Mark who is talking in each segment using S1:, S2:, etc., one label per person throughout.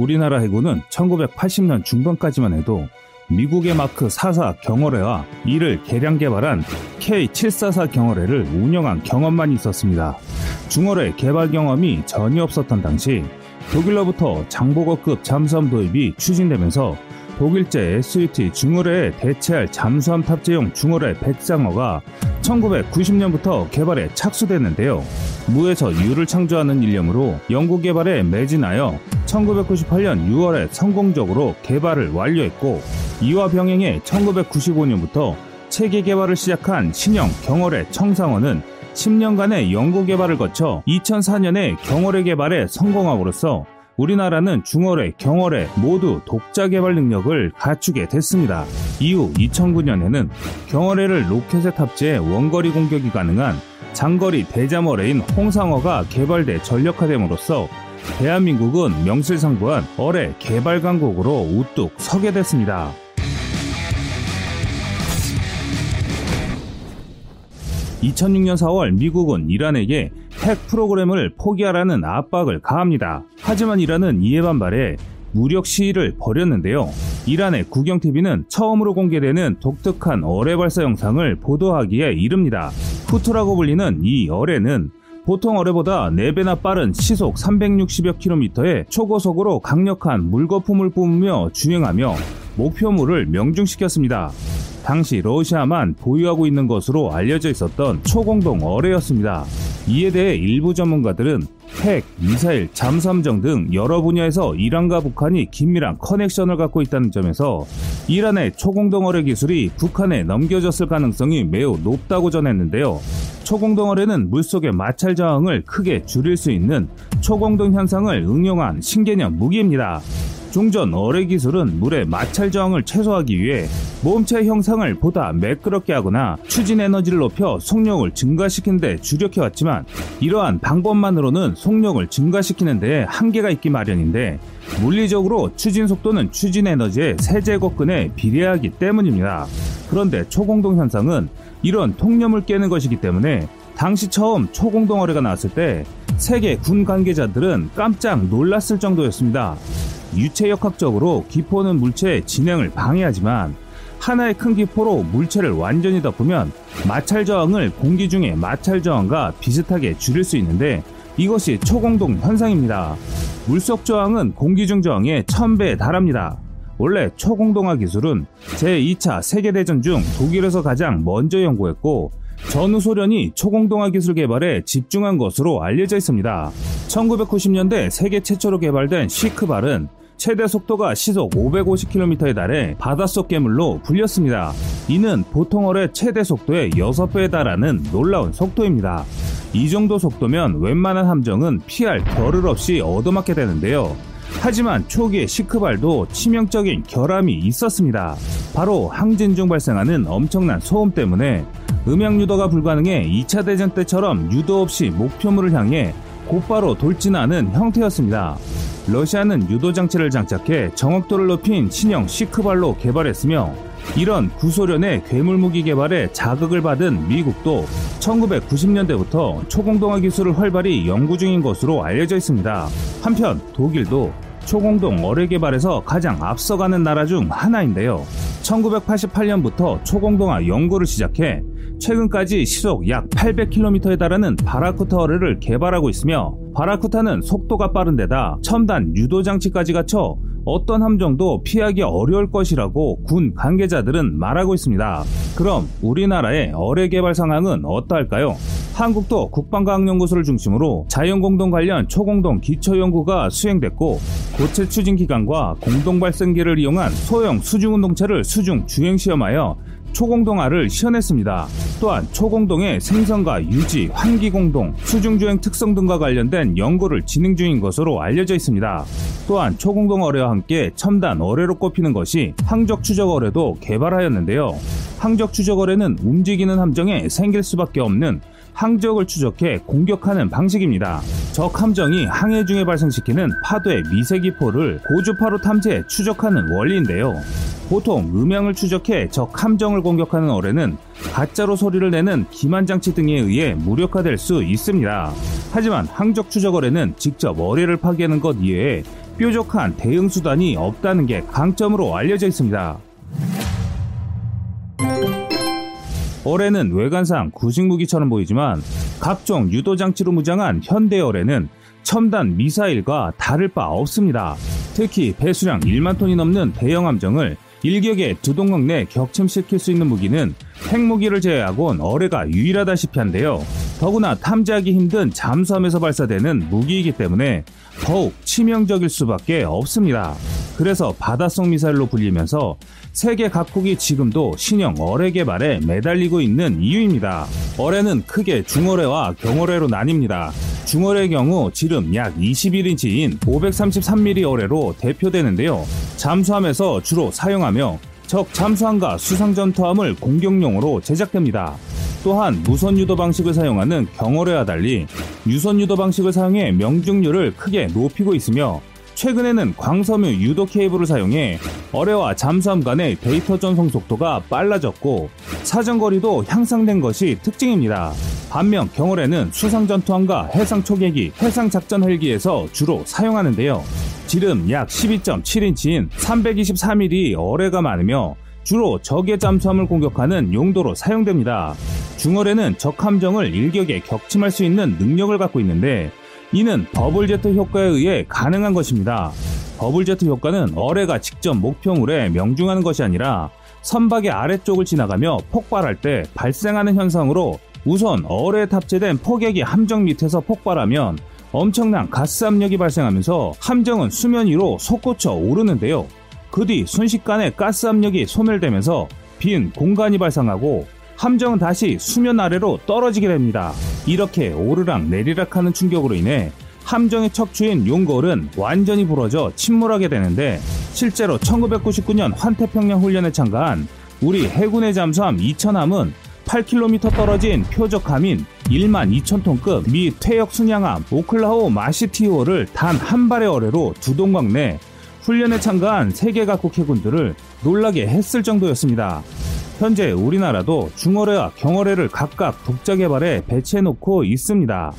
S1: 우리나라 해군은 1980년 중반까지만 해도 미국의 마크 44 경어뢰와 이를 개량 개발한 K744 경어뢰를 운영한 경험만 있었습니다. 중어뢰 개발 경험이 전혀 없었던 당시 독일로부터 장보고급 잠수함 도입이 추진되면서 독일제 SUT 중어뢰에 대체할 잠수함 탑재용 중어뢰 백상어가 1990년부터 개발에 착수됐는데요. 무에서 유를 창조하는 일념으로 연구 개발에 매진하여 1998년 6월에 성공적으로 개발을 완료했고 이와 병행해 1995년부터 체계 개발을 시작한 신형 경월의 청상원은 10년간의 연구 개발을 거쳐 2004년에 경월의 개발에 성공함으로써 우리나라는 중월의 경월의 모두 독자 개발 능력을 갖추게 됐습니다. 이후 2009년에는 경월해를 로켓에 탑재해 원거리 공격이 가능한 장거리 대자머레인 홍상어가 개발돼 전력화됨으로써 대한민국은 명실상부한 어뢰 개발 강국으로 우뚝 서게 됐습니다. 2006년 4월 미국은 이란에게 핵 프로그램을 포기하라는 압박을 가합니다. 하지만 이란은 이에 반발해 무력 시위를 벌였는데요. 이란의 국영TV는 처음으로 공개되는 독특한 어뢰 발사 영상을 보도하기에 이릅니다. 후트라고 불리는 이 어뢰는 보통 어뢰보다 4배나 빠른 시속 360여 킬로미터의 초고속으로 강력한 물거품을 뿜으며 주행하며 목표물을 명중시켰습니다. 당시 러시아만 보유하고 있는 것으로 알려져 있었던 초공동 어뢰였습니다. 이에 대해 일부 전문가들은 핵, 미사일, 잠수함정 등 여러 분야에서 이란과 북한이 긴밀한 커넥션을 갖고 있다는 점에서 이란의 초공동 어뢰 기술이 북한에 넘겨졌을 가능성이 매우 높다고 전했는데요. 초공동 어뢰는 물속의 마찰 저항을 크게 줄일 수 있는 초공동 현상을 응용한 신개념 무기입니다. 중전 어뢰 기술은 물의 마찰 저항을 최소화하기 위해 모험체 형상을 보다 매끄럽게 하거나 추진 에너지를 높여 속력을 증가시키는 데 주력해왔지만 이러한 방법만으로는 속력을 증가시키는 데 한계가 있기 마련인데 물리적으로 추진 속도는 추진 에너지의 세제곱근에 비례하기 때문입니다. 그런데 초공동 현상은 이런 통념을 깨는 것이기 때문에 당시 처음 초공동 어뢰가 나왔을 때 세계 군 관계자들은 깜짝 놀랐을 정도였습니다. 유체역학적으로 기포는 물체의 진행을 방해하지만 하나의 큰 기포로 물체를 완전히 덮으면 마찰 저항을 공기 중의 마찰 저항과 비슷하게 줄일 수 있는데 이것이 초공동 현상입니다. 물속 저항은 공기 중 저항의 1000배에 달합니다. 원래 초공동화 기술은 제2차 세계대전 중 독일에서 가장 먼저 연구했고 전후 소련이 초공동화 기술 개발에 집중한 것으로 알려져 있습니다. 1990년대 세계 최초로 개발된 시크발은 최대 속도가 시속 550km에 달해 바닷속 괴물로 불렸습니다. 이는 보통 어의 최대 속도의 6배에 달하는 놀라운 속도입니다. 이 정도 속도면 웬만한 함정은 피할 겨를 없이 얻어맞게 되는데요. 하지만 초기의 시크발도 치명적인 결함이 있었습니다. 바로 항진 중 발생하는 엄청난 소음 때문에 음향 유도가 불가능해 2차 대전 때처럼 유도 없이 목표물을 향해 곧바로 돌진하는 형태였습니다. 러시아는 유도 장치를 장착해 정확도를 높인 신형 시크발로 개발했으며 이런 구소련의 괴물 무기 개발에 자극을 받은 미국도 1990년대부터 초공동화 기술을 활발히 연구 중인 것으로 알려져 있습니다. 한편 독일도 초공동 어뢰 개발에서 가장 앞서가는 나라 중 하나인데요. 1988년부터 초공동화 연구를 시작해 최근까지 시속 약 800km에 달하는 바라쿠타 어뢰를 개발하고 있으며 바라쿠타는 속도가 빠른 데다 첨단 유도 장치까지 갖춰 어떤 함정도 피하기 어려울 것이라고 군 관계자들은 말하고 있습니다. 그럼 우리나라의 어뢰 개발 상황은 어떠할까요? 한국도 국방과학연구소를 중심으로 자연공동 관련 초공동 기초연구가 수행됐고 고체 추진 기관과 공동 발생기를 이용한 소형 수중운동체를 수중 주행 시험하여 초공동화를 시연했습니다. 또한 초공동의 생성과 유지, 환기공동, 수중주행 특성 등과 관련된 연구를 진행 중인 것으로 알려져 있습니다. 또한 초공동 어뢰와 함께 첨단 어뢰로 꼽히는 것이 항적 추적 어뢰도 개발하였는데요. 항적 추적 어뢰는 움직이는 함정에 생길 수밖에 없는 항적을 추적해 공격하는 방식입니다. 적 함정이 항해 중에 발생시키는 파도의 미세기포를 고주파로 탐지해 추적하는 원리인데요. 보통 음향을 추적해 적 함정을 공격하는 어뢰는 가짜로 소리를 내는 기만장치 등에 의해 무력화될 수 있습니다. 하지만 항적 추적 어뢰는 직접 어뢰를 파괴하는 것 이외에 뾰족한 대응 수단이 없다는 게 강점으로 알려져 있습니다. 어뢰는 외관상 구식 무기처럼 보이지만 각종 유도 장치로 무장한 현대 어뢰는 첨단 미사일과 다를 바 없습니다. 특히 배수량 1만 톤이 넘는 대형 함정을 일격에 두 동강 내 격침시킬 수 있는 무기는 핵무기를 제외하곤 어뢰가 유일하다시피 한데요. 더구나 탐지하기 힘든 잠수함에서 발사되는 무기이기 때문에 더욱 치명적일 수밖에 없습니다. 그래서 바닷속 미사일로 불리면서 세계 각국이 지금도 신형 어뢰 개발에 매달리고 있는 이유입니다. 어뢰는 크게 중어뢰와 경어뢰로 나뉩니다. 중어뢰의 경우 지름 약 21인치인 533mm 어뢰로 대표되는데요. 잠수함에서 주로 사용하며 적 잠수함과 수상 전투함을 공격용으로 제작됩니다. 또한 무선 유도 방식을 사용하는 경어뢰와 달리 유선 유도 방식을 사용해 명중률을 크게 높이고 있으며 최근에는 광섬유 유도 케이블을 사용해 어뢰와 잠수함 간의 데이터 전송 속도가 빨라졌고 사정거리도 향상된 것이 특징입니다. 반면 경어뢰는 수상 전투함과 해상 초계기, 해상 작전 헬기에서 주로 사용하는데요. 지름 약 12.7인치인 324mm 어뢰가 많으며 주로 적의 잠수함을 공격하는 용도로 사용됩니다. 중어뢰는 적 함정을 일격에 격침할 수 있는 능력을 갖고 있는데 이는 버블제트 효과에 의해 가능한 것입니다. 버블제트 효과는 어뢰가 직접 목표물에 명중하는 것이 아니라 선박의 아래쪽을 지나가며 폭발할 때 발생하는 현상으로 우선 어뢰에 탑재된 포격이 함정 밑에서 폭발하면 엄청난 가스 압력이 발생하면서 함정은 수면 위로 솟구쳐 오르는데요. 그 뒤 순식간에 가스 압력이 소멸되면서 빈 공간이 발생하고 함정은 다시 수면 아래로 떨어지게 됩니다. 이렇게 오르락 내리락 하는 충격으로 인해 함정의 척추인 용골은 완전히 부러져 침몰하게 되는데 실제로 1999년 환태평양 훈련에 참가한 우리 해군의 잠수함 2000함은 8km 떨어진 표적함인 1만 2천톤급 미 퇴역 순양함 오클라호 마시티호를 단 한 발의 어뢰로 두 동강 내 훈련에 참가한 세계 각국 해군들을 놀라게 했을 정도였습니다. 현재 우리나라도 중어뢰와 경어뢰를 각각 독자 개발해 배치해놓고 있습니다.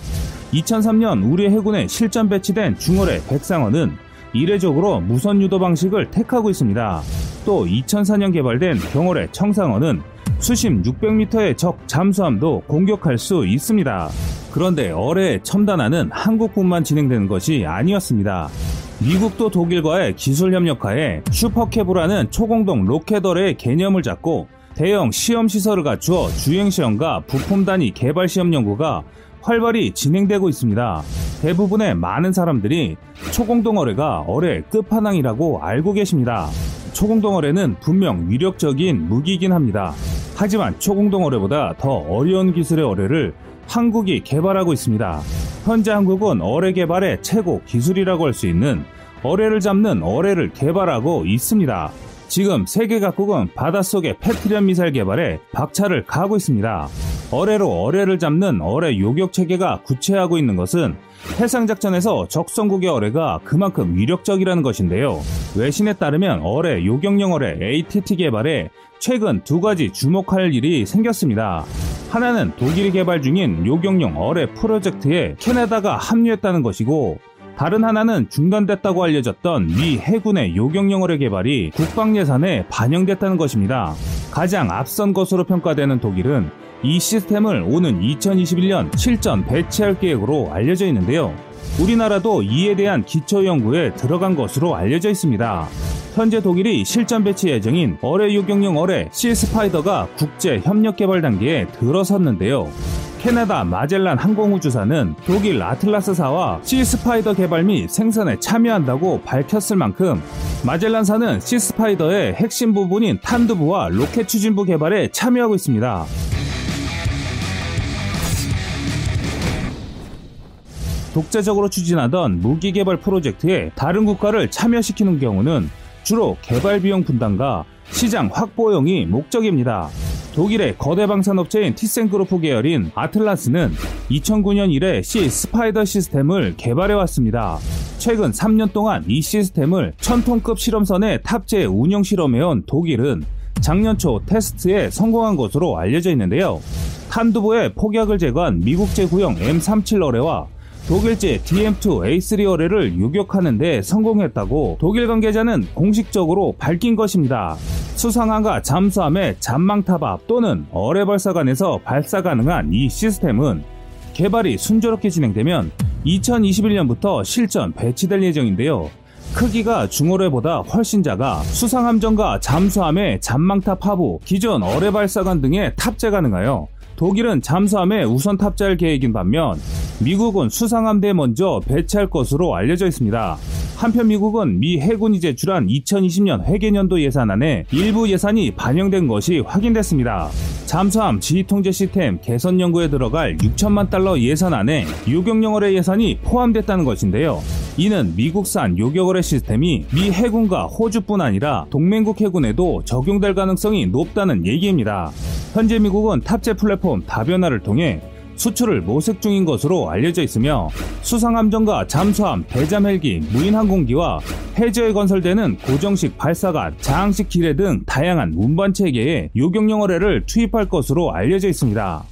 S1: 2003년 우리 해군에 실전 배치된 중어뢰 백상어는 이례적으로 무선 유도 방식을 택하고 있습니다. 또 2004년 개발된 경어뢰 청상어는 수심 600m의 적 잠수함도 공격할 수 있습니다. 그런데 어뢰의 첨단화는 한국뿐만 진행되는 것이 아니었습니다. 미국도 독일과의 기술 협력하에 슈퍼캐브라는 초공동 로켓 어뢰의 개념을 잡고 대형 시험 시설을 갖추어 주행 시험과 부품 단위 개발 시험 연구가 활발히 진행되고 있습니다. 대부분의 많은 사람들이 초공동어뢰가 어뢰 끝판왕이라고 알고 계십니다. 초공동어뢰는 분명 위력적인 무기이긴 합니다. 하지만 초공동어뢰보다 더 어려운 기술의 어뢰를 한국이 개발하고 있습니다. 현재 한국은 어뢰 개발의 최고 기술이라고 할 수 있는 어뢰를 잡는 어뢰를 개발하고 있습니다. 지금 세계 각국은 바닷속의 패트리언 미사일 개발에 박차를 가하고 있습니다. 어뢰로 어뢰를 잡는 어뢰 요격 체계가 구체화하고 있는 것은 해상 작전에서 적성국의 어뢰가 그만큼 위력적이라는 것인데요. 외신에 따르면 어뢰 요격용 어뢰 ATT 개발에 최근 두 가지 주목할 일이 생겼습니다. 하나는 독일이 개발 중인 요격용 어뢰 프로젝트에 캐나다가 합류했다는 것이고 다른 하나는 중단됐다고 알려졌던 미 해군의 요격용어뢰 개발이 국방 예산에 반영됐다는 것입니다. 가장 앞선 것으로 평가되는 독일은 이 시스템을 오는 2021년 실전 배치할 계획으로 알려져 있는데요. 우리나라도 이에 대한 기초 연구에 들어간 것으로 알려져 있습니다. 현재 독일이 실전 배치 예정인 어뢰 요격용 어뢰 시 스파이더가 국제 협력 개발 단계에 들어섰는데요. 캐나다 마젤란 항공우주사는 독일 아틀라스사와 시스파이더 개발 및 생산에 참여한다고 밝혔을 만큼 마젤란사는 시스파이더의 핵심 부분인 탄두부와 로켓 추진부 개발에 참여하고 있습니다. 독자적으로 추진하던 무기 개발 프로젝트에 다른 국가를 참여시키는 경우는 주로 개발 비용 분담과 시장 확보용이 목적입니다. 독일의 거대 방산업체인 티센크루프 계열인 아틀라스는 2009년 이래 C 스파이더 시스템을 개발해왔습니다. 최근 3년 동안 이 시스템을 1000톤급 실험선에 탑재 운영 실험해온 독일은 작년 초 테스트에 성공한 것으로 알려져 있는데요. 탄두부의 폭약을 제거한 미국제 구형 M37 어뢰와 독일제 DM2A3 어뢰를 요격하는데 성공했다고 독일 관계자는 공식적으로 밝힌 것입니다. 수상함과 잠수함의 잔망탑압 또는 어뢰 발사관에서 발사 가능한 이 시스템은 개발이 순조롭게 진행되면 2021년부터 실전 배치될 예정인데요. 크기가 중어뢰보다 훨씬 작아 수상함전과 잠수함의 잔망탑 하부, 기존 어뢰 발사관 등에 탑재 가능하여 독일은 잠수함에 우선 탑재할 계획인 반면 미국은 수상함대 먼저 배치할 것으로 알려져 있습니다. 한편 미국은 미 해군이 제출한 2020년 회계년도 예산안에 일부 예산이 반영된 것이 확인됐습니다. 잠수함 지휘통제 시스템 개선 연구에 들어갈 6천만 달러 예산안에 요격영어의 예산이 포함됐다는 것인데요. 이는 미국산 요격어뢰 시스템이 미 해군과 호주뿐 아니라 동맹국 해군에도 적용될 가능성이 높다는 얘기입니다. 현재 미국은 탑재 플랫폼 다변화를 통해 수출을 모색 중인 것으로 알려져 있으며 수상함정과 잠수함, 대잠 헬기, 무인 항공기와 해저에 건설되는 고정식 발사관, 자항식 기뢰 등 다양한 운반 체계에 요격용 어뢰를 투입할 것으로 알려져 있습니다.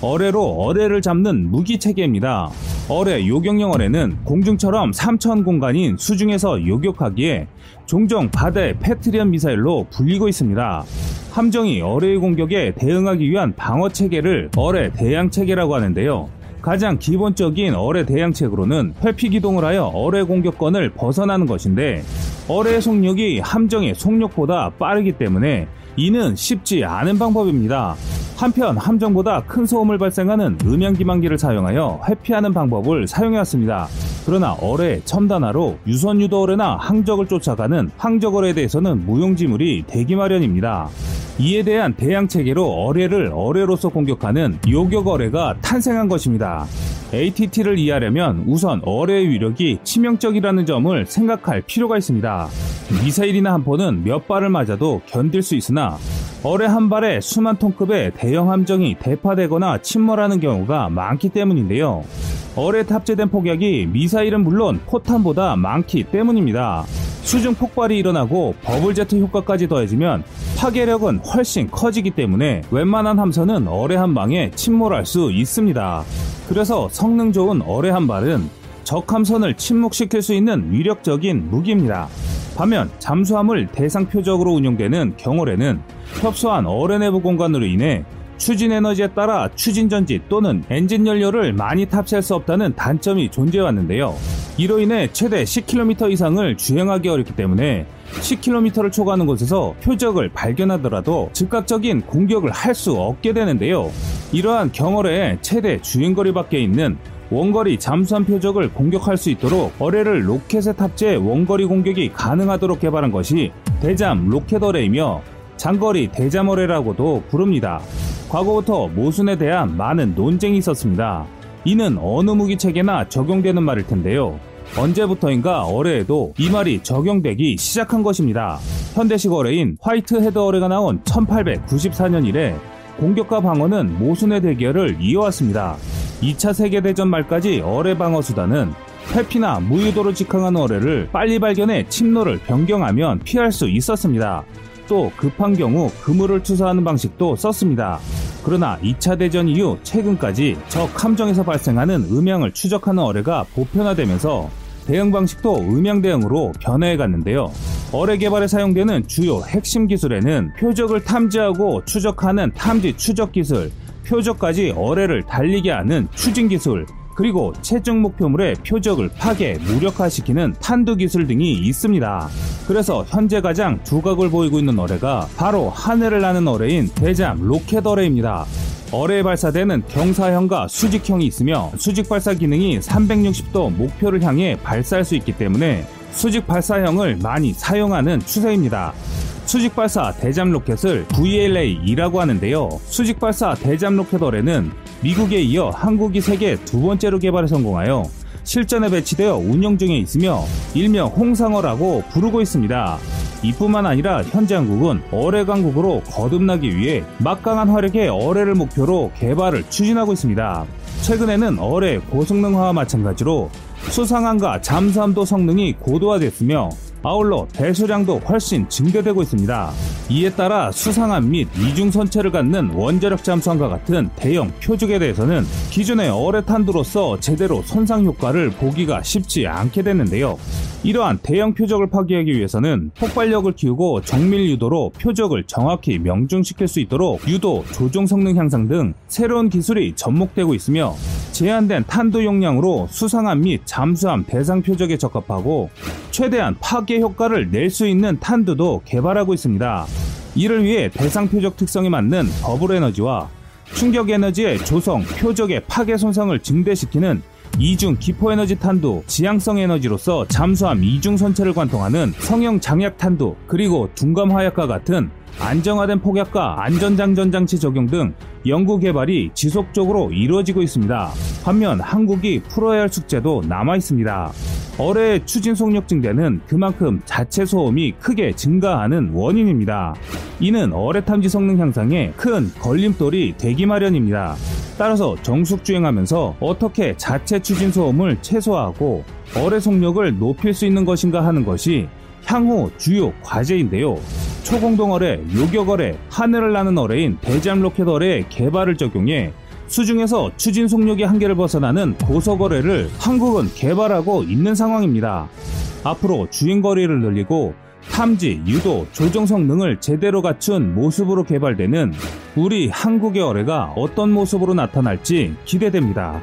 S1: 어뢰로 어뢰를 잡는 무기 체계입니다. 어뢰 요격용 어뢰는 공중처럼 3천 공간인 수중에서 요격하기에 종종 바다의 패트리언 미사일로 불리고 있습니다. 함정이 어뢰의 공격에 대응하기 위한 방어 체계를 어뢰 대양 체계라고 하는데요. 가장 기본적인 어뢰 대양책으로는 회피 기동을 하여 어뢰 공격권을 벗어나는 것인데 어뢰의 속력이 함정의 속력보다 빠르기 때문에 이는 쉽지 않은 방법입니다. 한편 함정보다 큰 소음을 발생하는 음향기망기를 사용하여 회피하는 방법을 사용해왔습니다. 그러나 어뢰, 첨단화로 유선 유도 어뢰나 항적을 쫓아가는 항적 어뢰에 대해서는 무용지물이 되기 마련입니다. 이에 대한 대양 체계로 어뢰를 어뢰로서 공격하는 요격 어뢰가 탄생한 것입니다. ATT를 이해하려면 우선 어뢰의 위력이 치명적이라는 점을 생각할 필요가 있습니다. 미사일이나 함포는 몇 발을 맞아도 견딜 수 있으나 어뢰 한 발에 수만 톤급의 대형 함정이 대파되거나 침몰하는 경우가 많기 때문인데요. 어뢰 탑재된 폭약이 미사일은 물론 포탄보다 많기 때문입니다. 수중 폭발이 일어나고 버블제트 효과까지 더해지면 파괴력은 훨씬 커지기 때문에 웬만한 함선은 어뢰 한 방에 침몰할 수 있습니다. 그래서 성능 좋은 어뢰 한 발은 적 함선을 침묵시킬 수 있는 위력적인 무기입니다. 반면 잠수함을 대상 표적으로 운용되는 경어뢰는 협소한 어뢰 내부 공간으로 인해 추진 에너지에 따라 추진 전지 또는 엔진 연료를 많이 탑재할 수 없다는 단점이 존재해 왔는데요. 이로 인해 최대 10km 이상을 주행하기 어렵기 때문에 10km를 초과하는 곳에서 표적을 발견하더라도 즉각적인 공격을 할 수 없게 되는데요. 이러한 경어뢰의 최대 주행거리 밖에 있는 원거리 잠수함 표적을 공격할 수 있도록 어뢰를 로켓에 탑재해 원거리 공격이 가능하도록 개발한 것이 대잠 로켓 어뢰이며 장거리 대잠어뢰라고도 부릅니다. 과거부터 모순에 대한 많은 논쟁이 있었습니다. 이는 어느 무기 체계나 적용되는 말일 텐데요. 언제부터인가 어뢰에도 이 말이 적용되기 시작한 것입니다. 현대식 어뢰인 화이트 헤드 어뢰가 나온 1894년 이래 공격과 방어는 모순의 대결을 이어왔습니다. 2차 세계대전 말까지 어뢰 방어 수단은 회피나 무유도로 직항하는 어뢰를 빨리 발견해 침로를 변경하면 피할 수 있었습니다. 또 급한 경우 그물을 투사하는 방식도 썼습니다. 그러나 2차 대전 이후 최근까지 적 함정에서 발생하는 음향을 추적하는 어뢰가 보편화되면서 대응 방식도 음향 대응으로 변해해 갔는데요. 어뢰 개발에 사용되는 주요 핵심 기술에는 표적을 탐지하고 추적하는 탐지 추적 기술, 표적까지 어뢰를 달리게 하는 추진 기술, 그리고 최종 목표물의 표적을 파괴, 무력화시키는 탄두 기술 등이 있습니다. 그래서 현재 가장 두각을 보이고 있는 어뢰가 바로 하늘을 나는 어뢰인 대잠 로켓 어뢰입니다. 어뢰에 발사되는 경사형과 수직형이 있으며 수직 발사 기능이 360도 목표를 향해 발사할 수 있기 때문에 수직 발사형을 많이 사용하는 추세입니다. 수직 발사 대잠 로켓을 VLA-2라고 하는데요. 수직 발사 대잠 로켓 어뢰는 미국에 이어 한국이 세계 두 번째로 개발에 성공하여 실전에 배치되어 운영 중에 있으며 일명 홍상어라고 부르고 있습니다. 이뿐만 아니라 현재 한국은 어뢰 강국으로 거듭나기 위해 막강한 화력의 어뢰를 목표로 개발을 추진하고 있습니다. 최근에는 어뢰 고성능화와 마찬가지로 수상함과 잠수함도 성능이 고도화됐으며 아울러 배수량도 훨씬 증대되고 있습니다. 이에 따라 수상한 및 이중 선체를 갖는 원자력 잠수함과 같은 대형 표적에 대해서는 기존의 어뢰탄두로서 제대로 손상 효과를 보기가 쉽지 않게 됐는데요. 이러한 대형 표적을 파괴하기 위해서는 폭발력을 키우고 정밀 유도로 표적을 정확히 명중시킬 수 있도록 유도, 조종 성능 향상 등 새로운 기술이 접목되고 있으며 제한된 탄도 용량으로 수상함 및 잠수함 대상 표적에 적합하고 최대한 파괴 효과를 낼 수 있는 탄두도 개발하고 있습니다. 이를 위해 대상 표적 특성에 맞는 버블 에너지와 충격 에너지의 조성, 표적의 파괴 손상을 증대시키는 이중 기포 에너지 탄두, 지향성 에너지로서 잠수함 이중 선체를 관통하는 성형 장약 탄두, 그리고 둔감 화약과 같은 안정화된 폭약과 안전장전 장치 적용 등 연구 개발이 지속적으로 이루어지고 있습니다. 반면 한국이 풀어야 할 숙제도 남아 있습니다. 어뢰의 추진 속력 증대는 그만큼 자체 소음이 크게 증가하는 원인입니다. 이는 어뢰 탐지 성능 향상에 큰 걸림돌이 되기 마련입니다. 따라서 정숙 주행하면서 어떻게 자체 추진 소음을 최소화하고 어뢰 속력을 높일 수 있는 것인가 하는 것이 향후 주요 과제인데요. 초공동 어뢰, 요격 어뢰, 하늘을 나는 어뢰인 대잠 로켓 어뢰의 개발을 적용해 수중에서 추진 속력의 한계를 벗어나는 고속거래를 한국은 개발하고 있는 상황입니다. 앞으로 주행 거리를 늘리고 탐지, 유도, 조정 성능을 제대로 갖춘 모습으로 개발되는 우리 한국의 어뢰가 어떤 모습으로 나타날지 기대됩니다.